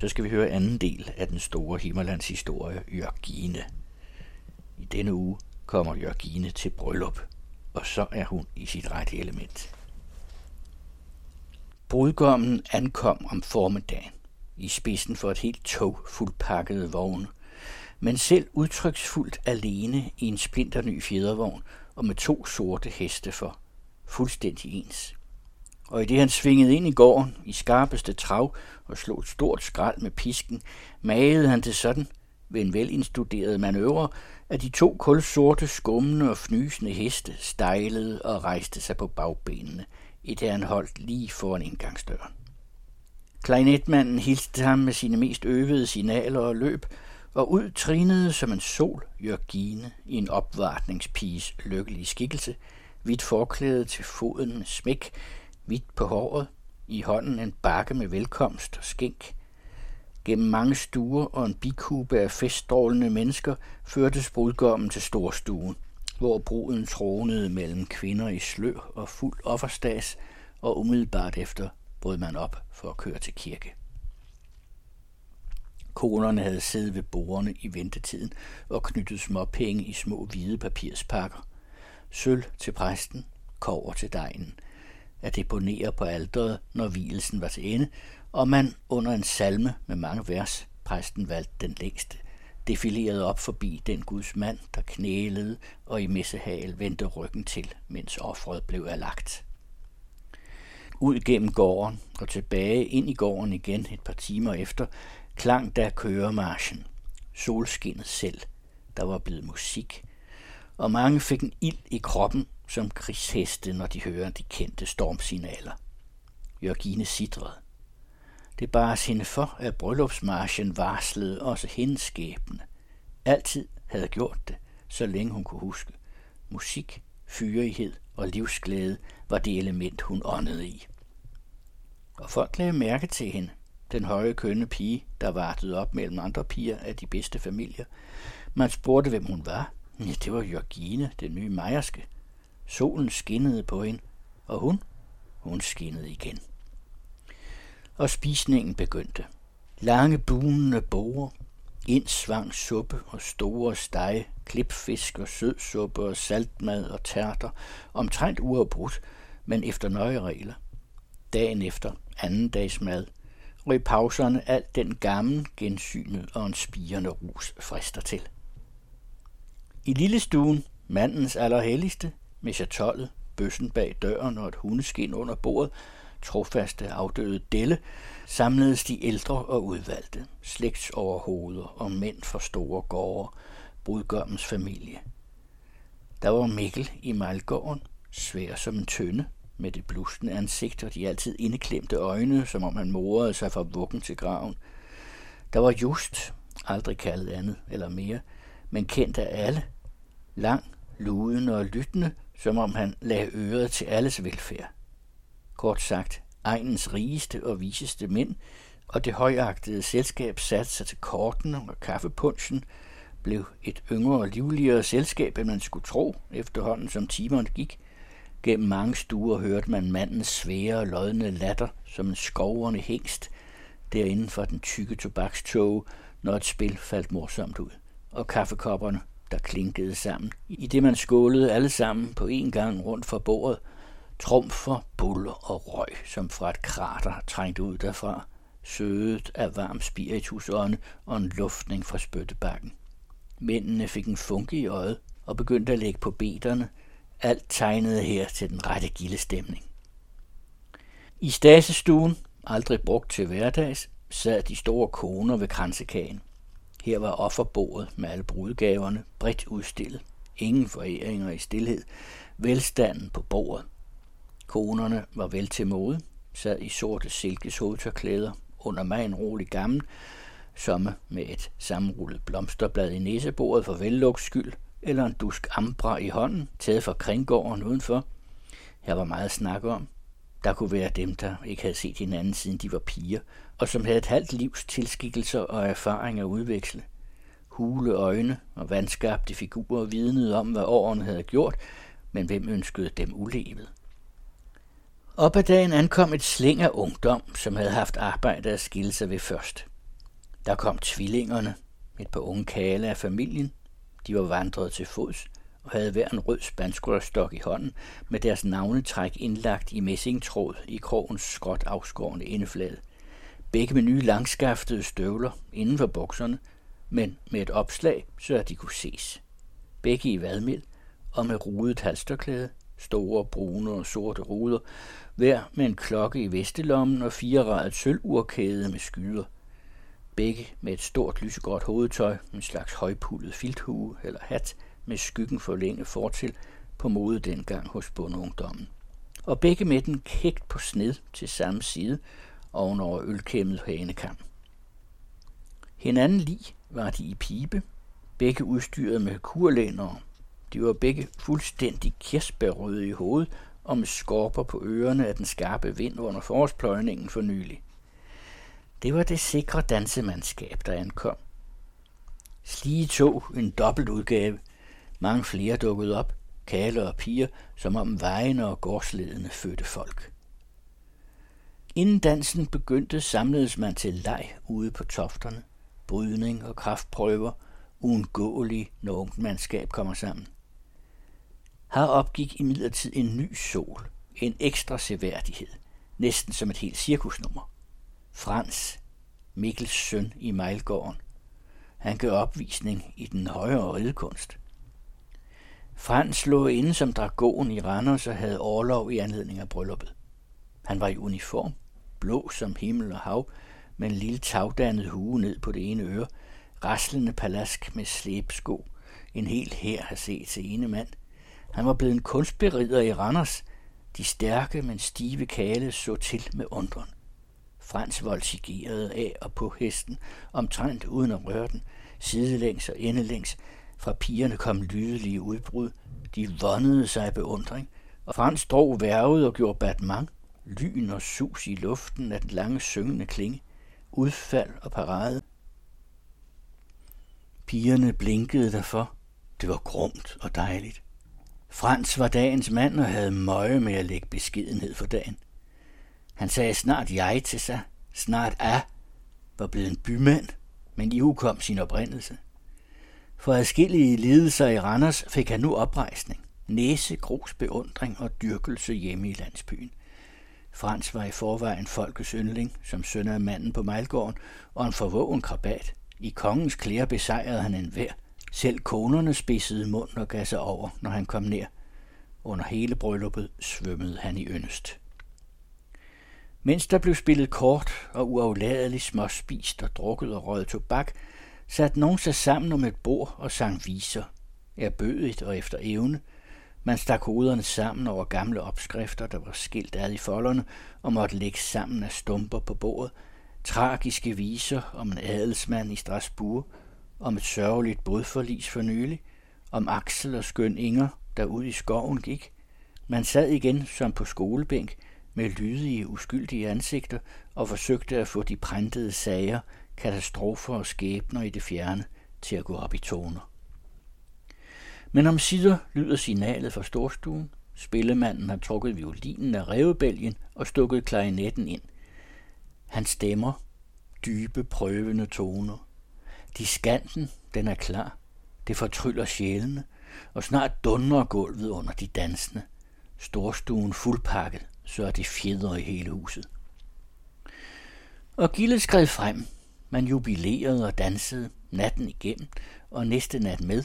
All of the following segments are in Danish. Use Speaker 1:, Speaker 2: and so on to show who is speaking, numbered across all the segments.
Speaker 1: så skal vi høre anden del af den store Himmerlands historie, Jørgine. I denne uge kommer Jørgine til bryllup, og så er hun i sit rette element. Brudgommen ankom om formiddagen i spidsen for et helt tog fuldpakkede vogne, men selv udtryksfuldt alene i en splinterny fjedervogn og med to sorte heste for, fuldstændig ens. Og i det han svingede ind i gården i skarpeste trav og slog et stort skrald med pisken, magede han det sådan, ved en velinstuderet manøvre, at de to kulsorte, skummende og fnysende heste stejlede og rejste sig på bagbenene, i det han holdt lige foran indgangsdøren. Kleinetmanden hilste ham med sine mest øvede signaler og løb, og ud trinede som en sol Jørgine i en opvartningspiges lykkelige skikkelse, hvidt forklædet til foden smæk, hvidt på håret, i hånden en bakke med velkomst og skænk. Gennem mange stuer og en bikube af feststrålende mennesker førtes brudgommen til storstuen, hvor bruden tronede mellem kvinder i slør og fuld offerstas, og umiddelbart efter brød man op for at køre til kirke. Konerne havde siddet ved bordene i ventetiden og knyttet små penge i små hvide papirspakker. Sølv til præsten, kover til dejen. At deponere på alderet, når hvielsen var til ende, og man under en salme med mange vers, præsten valgte den længste, defilerede op forbi den Guds mand, der knælede og i messehal vendte ryggen til, mens offret blev erlagt. Ud gennem gården og tilbage ind i gården igen et par timer efter, klang der køremarschen. Solskinnet selv. Der var blevet musik. Og mange fik en ild i kroppen, som krigsheste, når de hører de kendte stormsignaler. Jørgine sidrede. Det bar hende for, at bryllupsmarschen varslede også hendes skæbne. Altid havde gjort det, så længe hun kunne huske. Musik, fyrighed og livsglæde var det element, hun åndede i. Og folk lagde mærke til hende, den høje kønne pige, der vartede op mellem andre piger af de bedste familier. Man spurgte, hvem hun var. Ja, det var Jørgine, den nye mejerske. Solen skinnede på hende, og hun, hun skinnede igen. Og spisningen begyndte. Lange bunende boger, indsvang suppe og store stege, klipfisk og sødsuppe og saltmad og tærter, omtrent uafbrudt, men efter nøje regler. Dagen efter anden dags mad, og i pauserne alt den gamle gensynet og en spirende rus frister til. I lille stuen, mandens allerhelligste, med chatollet, bøssen bag døren og et hundeskin under bordet, trofaste afdøde delle, samledes de ældre og udvalgte, slægtsoverhoveder og mænd for store gårde, brudgommens familie. Der var Mikkel i Malgården, svær som en tønde, med det blusende ansigt og de altid indeklemte øjne, som om han morede sig fra vuggen til graven. Der var just, aldrig kaldet andet eller mere, men kendt af alle, lang, luden og lyttende, som om han lagde øret til alles velfærd. Kort sagt, egnens rigeste og viseste mænd, og det højagtede selskab satte sig til kortene og kaffepunchen, blev et yngre og livligere selskab, end man skulle tro, efterhånden som timerne gik – Gennem mange stuer hørte man mandens svære og lodne latter som en skovrende hængst derinde for den tykke tobakstog, når et spil faldt morsomt ud. Og kaffekopperne, der klinkede sammen, i det man skålede alle sammen på en gang rundt for bordet, trumfer, buller og røg, som fra et krater trængte ud derfra, sødet af varm spiritusånde og en luftning fra spyttebakken. Mændene fik en funke i øjet og begyndte at lægge på bederne, alt tegnede her til den rette gildestemning. I stasestuen, aldrig brugt til hverdags, sad de store koner ved kransekagen. Her var offerbordet med alle brudgaverne bredt udstillet. Ingen foræringer i stillhed. Velstanden på bordet. Konerne var vel til mode, sad i sorte silkes hovedtørklæder, under mig en rolig gammel, som med et sammenrullet blomsterblad i næsebordet for velluks skyld, eller en dusk ambra i hånden, taget fra kringgården udenfor. Her var meget snak om. Der kunne være dem, der ikke havde set hinanden siden de var piger, og som havde et halvt livs tilskikkelser og erfaring at udveksle. Hule øjne og vandskabte figurer vidnede om, hvad årene havde gjort, men hvem ønskede dem ulevet? Op ad dagen ankom et slæng af ungdom, som havde haft arbejde at skille sig ved først. Der kom tvillingerne, et par unge kale af familien. De var vandret til fods og havde hver en rød spanskrørstok i hånden med deres navnetræk indlagt i messingtråd i krogens skråt afskårende indeflade. Begge med nye langskaftede støvler inden for bukserne, men med et opslag, så de kunne ses. Begge i vadmild og med rudet halsterklæde, store brune og sorte ruder, hver med en klokke i vestelommen og fire radet sølvurkæde med skyder. Begge med et stort lysegråt hovedtøj, en slags højpullet filthue eller hat med skyggen for længe fortil på mode dengang hos bondeungdommen. Og begge med den kægt på sned til samme side ovenover ølkæmmet hanekam. Hinanden lig var de i pibe, begge udstyret med kurlændere. De var begge fuldstændig kirsbærrøde i hovedet og med skorper på ørerne af den skarpe vind under forårspløjningen for nylig. Det var det sikre dansemandskab, der ankom. Slige tog en dobbelt udgave. Mange flere dukkede op, kale og piger, som om vejene og gårdsledene fødte folk. Inden dansen begyndte, samledes man til leg ude på tofterne, brydning og kraftprøver, uundgåelige, når ungt mandskab kommer sammen. Her opgik imidlertid en ny sol, en ekstra seværdighed, næsten som et helt cirkusnummer. Frans, Mikkels søn i Mejlgården. Han gav opvisning i den højere ridekunst. Frans lå inde som dragon i Randers og havde overlov i anledning af brylluppet. Han var i uniform, blå som himmel og hav, med en lille tagdannet hue ned på det ene øre, raslende palask med slæbsko, en hel her har set til ene mand. Han var blevet en kunstberider i Randers. De stærke, men stive kale så til med undren. Frans voltigerede af og på hesten, omtrent uden at røre den, sidelængs og endelængs. Fra pigerne kom lydelige udbrud. De vondede sig beundring, og Frans drog værvet og gjorde batmang. lyn og sus i luften af den lange syngende klinge, udfald og parade. Pigerne blinkede derfor. Det var grumt og dejligt. Frans var dagens mand og havde møje med at lægge beskedenhed for dagen. Han sagde snart jeg til sig, snart a, var blevet en bymand, men i kom sin oprindelse. For adskillige lidelser i Randers fik han nu oprejsning, næse, grus, beundring og dyrkelse hjemme i landsbyen. Frans var i forvejen folkets yndling, som søn af manden på Mejlgården, og en forvågen krabat. I kongens klæder besejrede han en vær. Selv konerne spidsede mund og gav sig over, når han kom ned. Under hele brylluppet svømmede han i yndest. Mens der blev spillet kort og uafladeligt småspist og drukket og røget tobak, satte nogen sig sammen om et bord og sang viser, erbødigt og efter evne. Man stak hovederne sammen over gamle opskrifter, der var skilt ad i folderne og måtte lægge sammen af stumper på bordet. Tragiske viser om en adelsmand i Strasbourg, om et sørgeligt bådforlis for nylig, om Axel og skøn Inger, der ud i skoven gik. Man sad igen som på skolebænk, med lydige, uskyldige ansigter og forsøgte at få de printede sager, katastrofer og skæbner i det fjerne til at gå op i toner. Men om sider lyder signalet fra storstuen. Spillemanden har trukket violinen af revebælgen og stukket klarinetten ind. Han stemmer dybe, prøvende toner. Diskanten, den er klar. Det fortryller sjælene, og snart dundrer gulvet under de dansende. Storstuen fuldpakket så er det fjeder i hele huset. Og Gilles skred frem. Man jubilerede og dansede natten igennem, og næste nat med,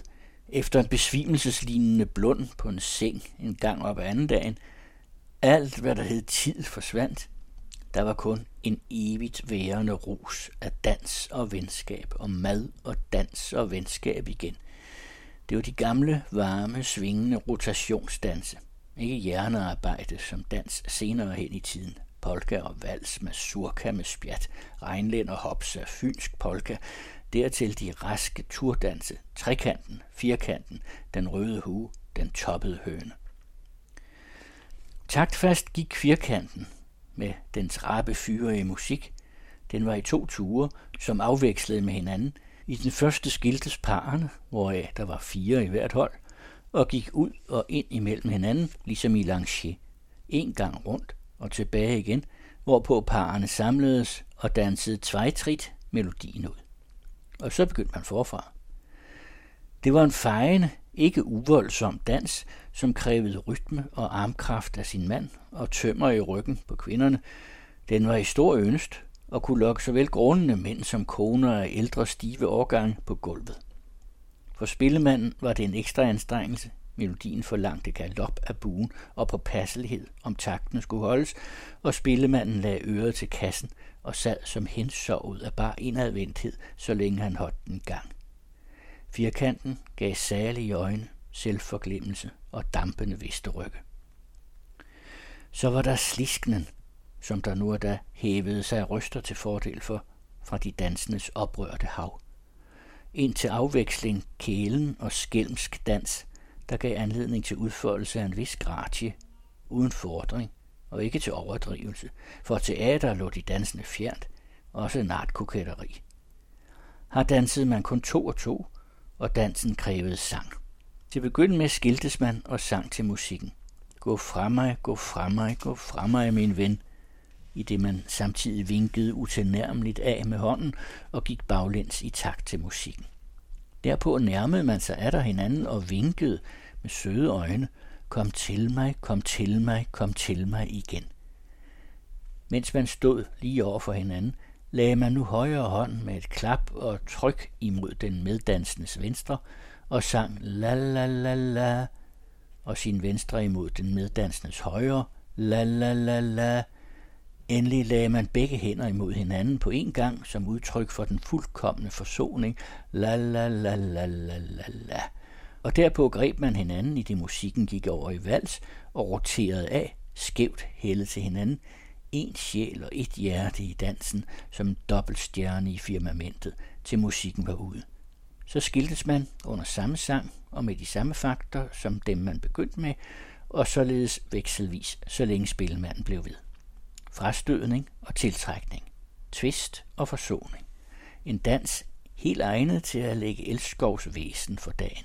Speaker 1: efter en besvimelseslignende blund på en seng en gang op ad anden dagen. Alt, hvad der hed tid, forsvandt. Der var kun en evigt værende rus af dans og venskab, og mad og dans og venskab igen. Det var de gamle, varme, svingende rotationsdanse – ikke hjernearbejde som dans senere hen i tiden. Polka og vals, surka med spjat, regnlænd og hops af fynsk polka, dertil de raske turdanse, trekanten, firkanten, den røde hue, den toppede høne. Taktfast gik firkanten med dens rappe fyre i musik. Den var i to ture, som afvekslede med hinanden. I den første skiltes parerne, hvoraf der var fire i hvert hold – og gik ud og ind imellem hinanden, ligesom i Langier. En gang rundt og tilbage igen, hvorpå parerne samledes og dansede tvejtrit melodien ud. og så begyndte man forfra. Det var en fejende, ikke uvoldsom dans, som krævede rytme og armkraft af sin mand og tømmer i ryggen på kvinderne. Den var i stor ønst og kunne lokke såvel grundende mænd som koner af ældre stive årgang på gulvet. For spillemanden var det en ekstra anstrengelse. Melodien forlangte galop af buen og på passelighed, om takten skulle holdes, og spillemanden lagde øret til kassen og sad som hensovet af bare indadvendthed, så længe han holdt den gang. Firkanten gav særlige øjne, selvforglemmelse og dampende vesterrygge. Så var der slisknen, som der nu og da hævede sig ryster til fordel for fra de dansendes oprørte hav. Ind til afveksling kælen og skælmsk dans, der gav anledning til udfoldelse af en vis gratie, uden fordring og ikke til overdrivelse, for teater lå de dansende fjernt, også nartkoketteri. Har dansede man kun to og to, og dansen krævede sang. Til begynd med skiltes man og sang til musikken. Gå fra mig, gå fra mig, gå fra mig, min ven, i det man samtidig vinkede utilnærmeligt af med hånden og gik baglæns i takt til musikken. Derpå nærmede man sig af der hinanden og vinkede med søde øjne, kom til mig, kom til mig, kom til mig igen. Mens man stod lige over for hinanden, lagde man nu højre hånd med et klap og tryk imod den meddansendes venstre og sang la la la la, og sin venstre imod den meddansendes højre, la la la la. Endelig lagde man begge hænder imod hinanden på en gang som udtryk for den fuldkommende forsoning, la la la la la la la. Og derpå greb man hinanden, i det musikken gik over i vals og roterede af, skævt hældet til hinanden, en sjæl og et hjerte i dansen, som en dobbeltstjerne i firmamentet, til musikken var ude. Så skiltes man under samme sang og med de samme fakter, som dem man begyndte med, og således vekselvis, så længe spillemanden blev ved. Frastødning og tiltrækning, tvist og forsoning. En dans helt egnet til at lægge elskovs væsen for dagen.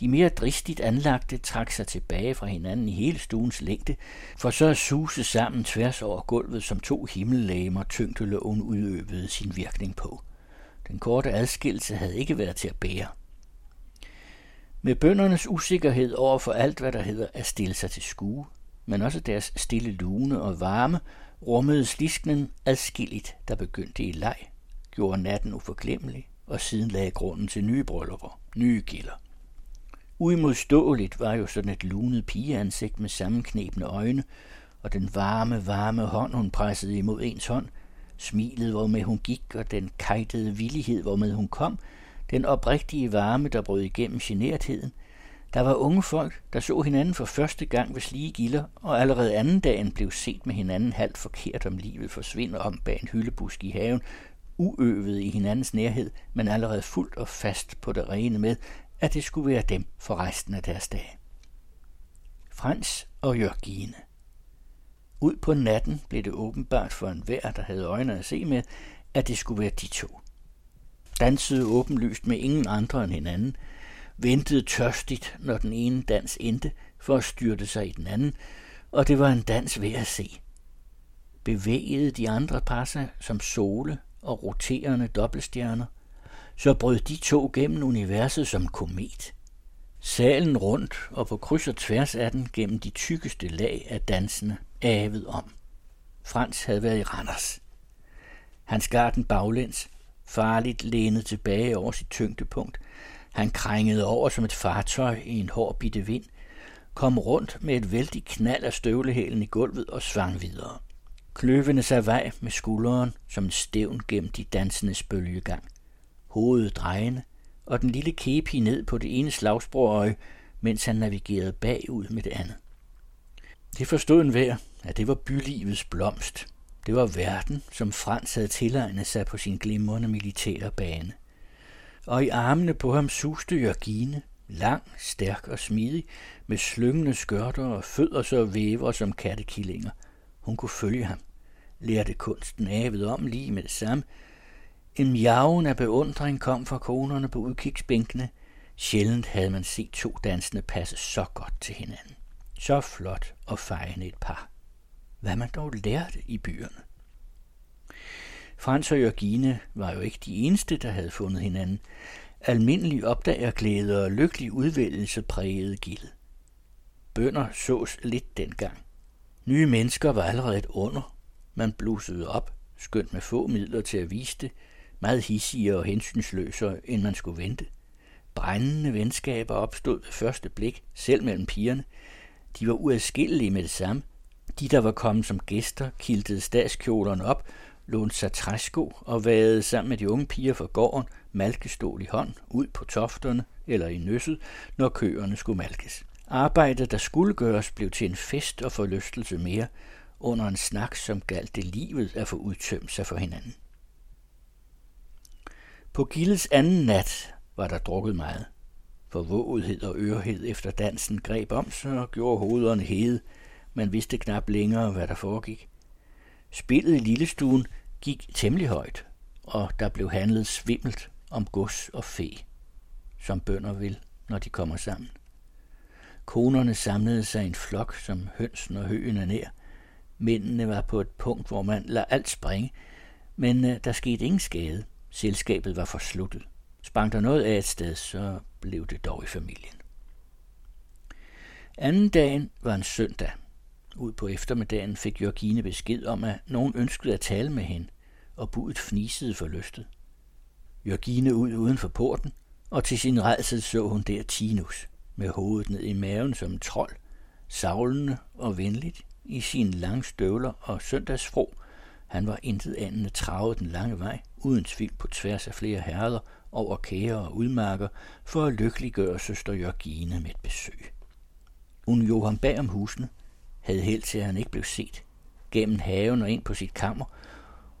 Speaker 1: De mere dristigt anlagte trak sig tilbage fra hinanden i hele stuens længde, for så at suse sammen tværs over gulvet, som to himmellægemer tyngdeloven udøvede sin virkning på. Den korte adskillelse havde ikke været til at bære. Med bøndernes usikkerhed over for alt, hvad der hedder at stille sig til skue, men også deres stille lune og varme, rummede slisknen adskilligt, der begyndte i leg, gjorde natten uforglemmelig og siden lagde grunden til nye bryllupper, nye gilder. Uimodståeligt var jo sådan et lunet pigeansigt med sammenknebne øjne, og den varme, varme hånd, hun pressede imod ens hånd, smilet, hvormed hun gik, og den kajtede villighed, hvormed hun kom, den oprigtige varme, der brød igennem genertheden. Der var unge folk, der så hinanden for første gang ved slige gilder, og allerede anden dagen blev set med hinanden halvt forkert om livet forsvinder om bag en hyldebusk i haven, uøvet i hinandens nærhed, men allerede fuldt og fast på det rene med, at det skulle være dem for resten af deres dage. Frans og Jørgine. Ud på natten blev det åbenbart for enhver, der havde øjne at se med, at det skulle være de to. Dansede åbenlyst med ingen andre end hinanden, ventede tørstigt, når den ene dans endte, for at styrte sig i den anden, og det var en dans ved at se. Bevægede de andre par sig som sole og roterende dobbeltstjerner – så brød de to gennem universet som komet. Salen rundt og på kryds og tværs af den gennem de tykkeste lag af dansene avet om. Frans havde været i Randers. Han skar den baglæns, farligt lænet tilbage over sit tyngdepunkt. Han krængede over som et fartøj i en hård bitte vind, kom rundt med et vældig knald af støvlehælen i gulvet og svang videre. Kløvende sig vej med skulderen som en stævn gennem de dansendes bølgegang hovedet drejende, og den lille kepi ned på det ene slagsbrøøje, mens han navigerede bagud med det andet. Det forstod en hver, at det var bylivets blomst. Det var verden, som Frans havde tilegnet sig på sin glimrende militære bane. Og i armene på ham suste Jørgine, lang, stærk og smidig, med slyngende skørter og fødder så væver som kattekillinger. Hun kunne følge ham, lærte kunsten avet om lige med det samme, en miaven af beundring kom fra konerne på udkigsbænkene. Sjældent havde man set to dansende passe så godt til hinanden. Så flot og fejende et par. Hvad man dog lærte i byerne. Frans og Jørgine var jo ikke de eneste, der havde fundet hinanden. Almindelig opdagerglæde og lykkelig udvælgelse prægede gildet. Bønder sås lidt dengang. Nye mennesker var allerede et under. Man blusede op, skønt med få midler til at vise det, meget hissigere og hensynsløsere, end man skulle vente. Brændende venskaber opstod ved første blik, selv mellem pigerne. De var uadskillelige med det samme. De, der var kommet som gæster, kiltede statskjolerne op, lånte sig træsko og vadede sammen med de unge piger fra gården, malkestol i hånd, ud på tofterne eller i nøsset, når køerne skulle malkes. Arbejdet, der skulle gøres, blev til en fest og forlystelse mere, under en snak, som galt det livet at få udtømt sig for hinanden. På Gildes anden nat var der drukket meget. Forvågethed og ørhed efter dansen greb om sig og gjorde hovederne hede. Man vidste knap længere, hvad der foregik. Spillet i Lillestuen gik temmelig højt, og der blev handlet svimmelt om gods og fe, som bønder vil, når de kommer sammen. Konerne samlede sig i en flok, som hønsen og høen er nær. Mændene var på et punkt, hvor man lader alt springe, men øh, der skete ingen skade. Selskabet var forsluttet. Sprang der noget af et sted, så blev det dog i familien. Anden dagen var en søndag. Ud på eftermiddagen fik Jørgine besked om, at nogen ønskede at tale med hende, og budet fnisede for lystet. Jørgine ud uden for porten, og til sin redsel så hun der Tinus, med hovedet ned i maven som en trold, savlende og venligt i sine lange støvler og søndagsfro. Han var intet andet travet den lange vej, uden tvivl på tværs af flere herreder, over kære og udmærker, for at lykkeliggøre søster Jørgine med et besøg. Hun jo ham bag om husene, havde held til, at han ikke blev set, gennem haven og ind på sit kammer,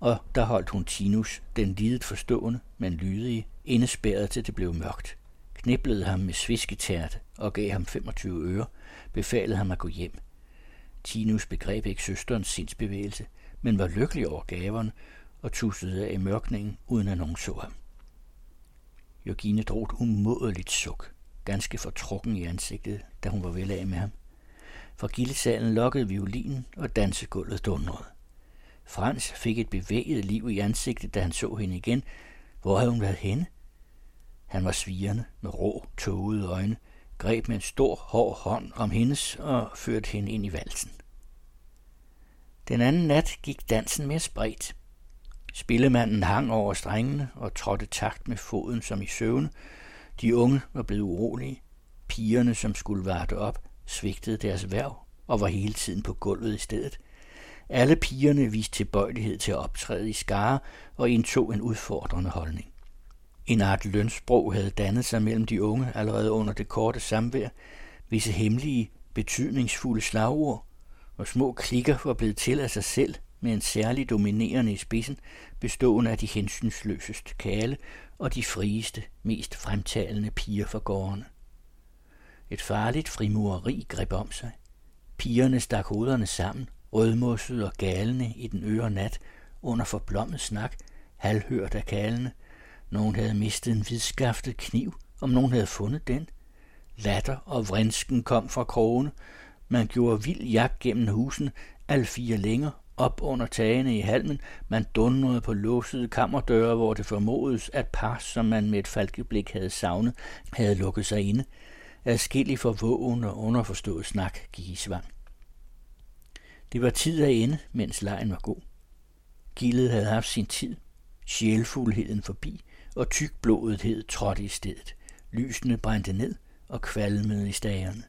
Speaker 1: og der holdt hun Tinus, den lidet forstående, men lydige, indespærret til det blev mørkt. Kniblede ham med svisketærte og gav ham 25 øre, befalede ham at gå hjem. Tinus begreb ikke søsterens sindsbevægelse, men var lykkelig over gaverne og tussede af i mørkningen, uden at nogen så ham. Jørgine drog et umådeligt suk, ganske fortrukken i ansigtet, da hun var vel af med ham. For gildesalen lokkede violinen, og dansegulvet dundrede. Frans fik et bevæget liv i ansigtet, da han så hende igen. Hvor havde hun været henne? Han var svirende med rå, tågede øjne, greb med en stor, hård hånd om hendes og førte hende ind i valsen. Den anden nat gik dansen mere spredt. Spillemanden hang over strengene og trådte takt med foden som i søvne. De unge var blevet urolige. Pigerne, som skulle varte op, svigtede deres værv og var hele tiden på gulvet i stedet. Alle pigerne viste tilbøjelighed til at optræde i skare og indtog en udfordrende holdning. En art lønsprog havde dannet sig mellem de unge allerede under det korte samvær, visse hemmelige, betydningsfulde slagord, og små klikker var blevet til af sig selv med en særlig dominerende i spidsen, bestående af de hensynsløsest kale og de frieste, mest fremtalende piger fra gårdene. Et farligt frimureri greb om sig. Pigerne stak hovederne sammen, rødmosset og galende i den øre nat, under forblommet snak, halvhørt af kalene. Nogen havde mistet en hvidskaftet kniv, om nogen havde fundet den. Latter og vrinsken kom fra krogene. Man gjorde vild jagt gennem husen, al fire længere, op under tagene i halmen. Man dundrede på låsede kammerdøre, hvor det formodes, at par, som man med et falkeblik havde savnet, havde lukket sig inde. Adskillig for vågen og underforstået snak gik i svang. Det var tid at ende, mens lejen var god. Gildet havde haft sin tid, sjælfuldheden forbi, og tykblodethed trådte i stedet. Lysene brændte ned og kvalmede i stagerne.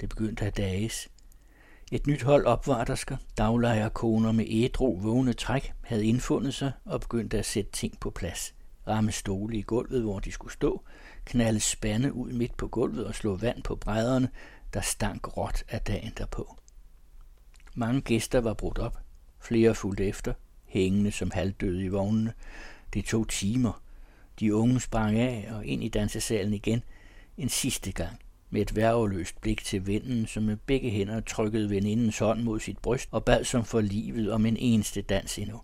Speaker 1: Det begyndte at dages. Et nyt hold opvartersker, daglejerkoner med ædru vågne træk, havde indfundet sig og begyndte at sætte ting på plads. Ramme stole i gulvet, hvor de skulle stå, knalde spande ud midt på gulvet og slå vand på brædderne, der stank råt af dagen derpå. Mange gæster var brudt op. Flere fulgte efter, hængende som halvdøde i vognene. Det tog timer. De unge sprang af og ind i dansesalen igen en sidste gang med et værveløst blik til vinden, som med begge hænder trykkede venindens hånd mod sit bryst og bad som for livet om en eneste dans endnu.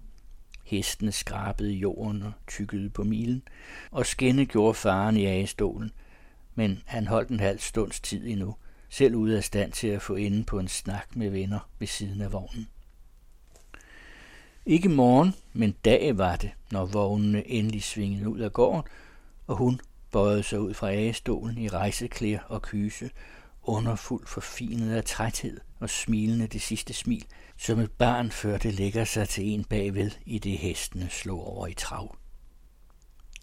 Speaker 1: Hestene skrabede jorden og tykkede på milen, og skinne gjorde faren i agestolen, men han holdt en halv stunds tid endnu, selv ude af stand til at få inde på en snak med venner ved siden af vognen. Ikke morgen, men dag var det, når vognene endelig svingede ud af gården, og hun bøjede sig ud fra agestolen i rejseklæder og kyse, underfuldt forfinet af træthed og smilende det sidste smil, som et barn før det lægger sig til en bagved, i det hestene slog over i trav.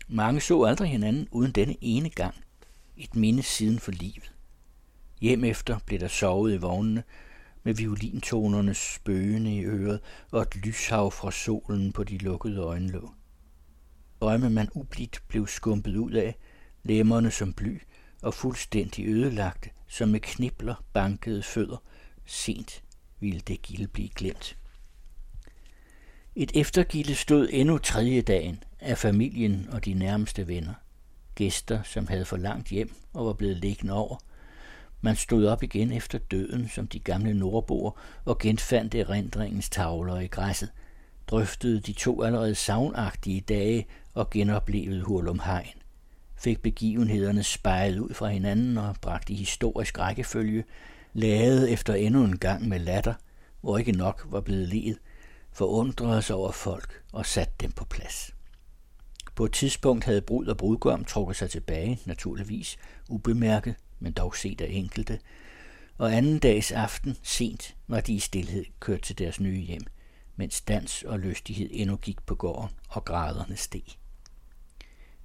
Speaker 1: Mange så aldrig hinanden uden denne ene gang, et minde siden for livet. Hjem efter blev der sovet i vognene, med violintonernes spøgende i øret og et lyshav fra solen på de lukkede øjenlåg. Drømme man ublidt blev skumpet ud af, lemmerne som bly og fuldstændig ødelagte, som med knibler bankede fødder. Sent ville det gilde blive glemt. Et eftergilde stod endnu tredje dagen af familien og de nærmeste venner. Gæster, som havde for langt hjem og var blevet liggende over. Man stod op igen efter døden, som de gamle nordboer, og genfandt erindringens tavler i græsset, drøftede de to allerede savnagtige dage og genoplevede Hurlum Hegn fik begivenhederne spejlet ud fra hinanden og bragt i historisk rækkefølge, lavet efter endnu en gang med latter, hvor ikke nok var blevet ledet, forundrede sig over folk og satte dem på plads. På et tidspunkt havde brud og brudgom trukket sig tilbage, naturligvis, ubemærket, men dog set af enkelte, og anden dags aften, sent, var de i stillhed kørt til deres nye hjem, mens dans og lystighed endnu gik på gården, og graderne steg.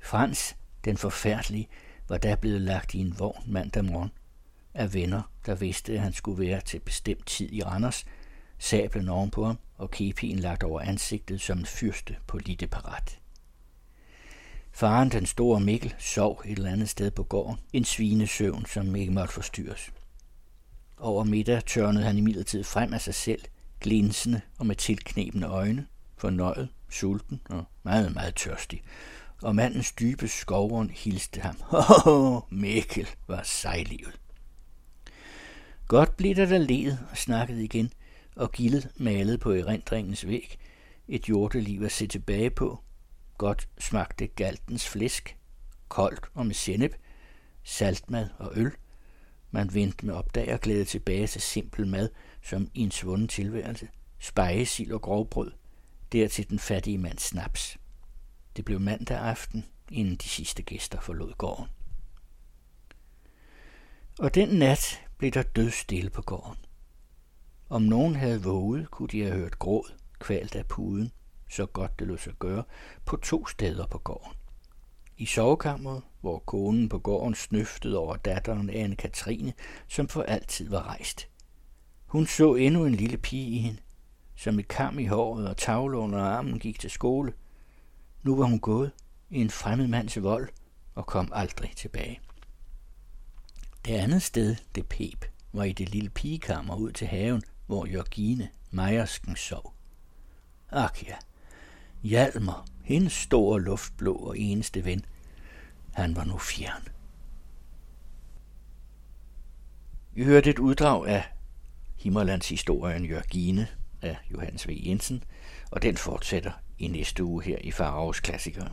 Speaker 1: Frans den forfærdelige var der blevet lagt i en vogn mandag morgen af venner, der vidste, at han skulle være til bestemt tid i Randers, sablen ovenpå ham og kepien lagt over ansigtet som en fyrste på lite parat. Faren, den store Mikkel, sov et eller andet sted på gården, en svinesøvn, som ikke måtte forstyrres. Over middag tørnede han imidlertid frem af sig selv, glinsende og med tilknebende øjne, fornøjet, sulten og meget, meget tørstig, og mandens dybe skovren hilste ham. Åh, Mikkel var sejlivet. Godt blev der da leet og snakket igen, og gildet malet på erindringens væg. Et jordeliv at se tilbage på. Godt smagte galtens flæsk, koldt og med sennep, saltmad og øl. Man vendte med opdagerglæde tilbage til simpel mad, som i en svunden tilværelse. Spejesild og grovbrød, dertil den fattige mands snaps. Det blev mandag aften, inden de sidste gæster forlod gården. Og den nat blev der død stille på gården. Om nogen havde våget, kunne de have hørt gråd, kvalt af puden, så godt det lå sig gøre, på to steder på gården. I sovekammeret, hvor konen på gården snøftede over datteren Anne Katrine, som for altid var rejst. Hun så endnu en lille pige i hende, som et kam i håret og tavle under armen gik til skole – nu var hun gået i en fremmed mands vold og kom aldrig tilbage. Det andet sted, det pep, var i det lille pigekammer ud til haven, hvor Jørgine, Mejersken, sov. Ak ja, Hjalmar, hendes store luftblå og eneste ven, han var nu fjern. Vi hørte et uddrag af Himmerlands historien Jørgine af Johannes V. Jensen, og den fortsætter i næste uge her i Faraos Klassikere.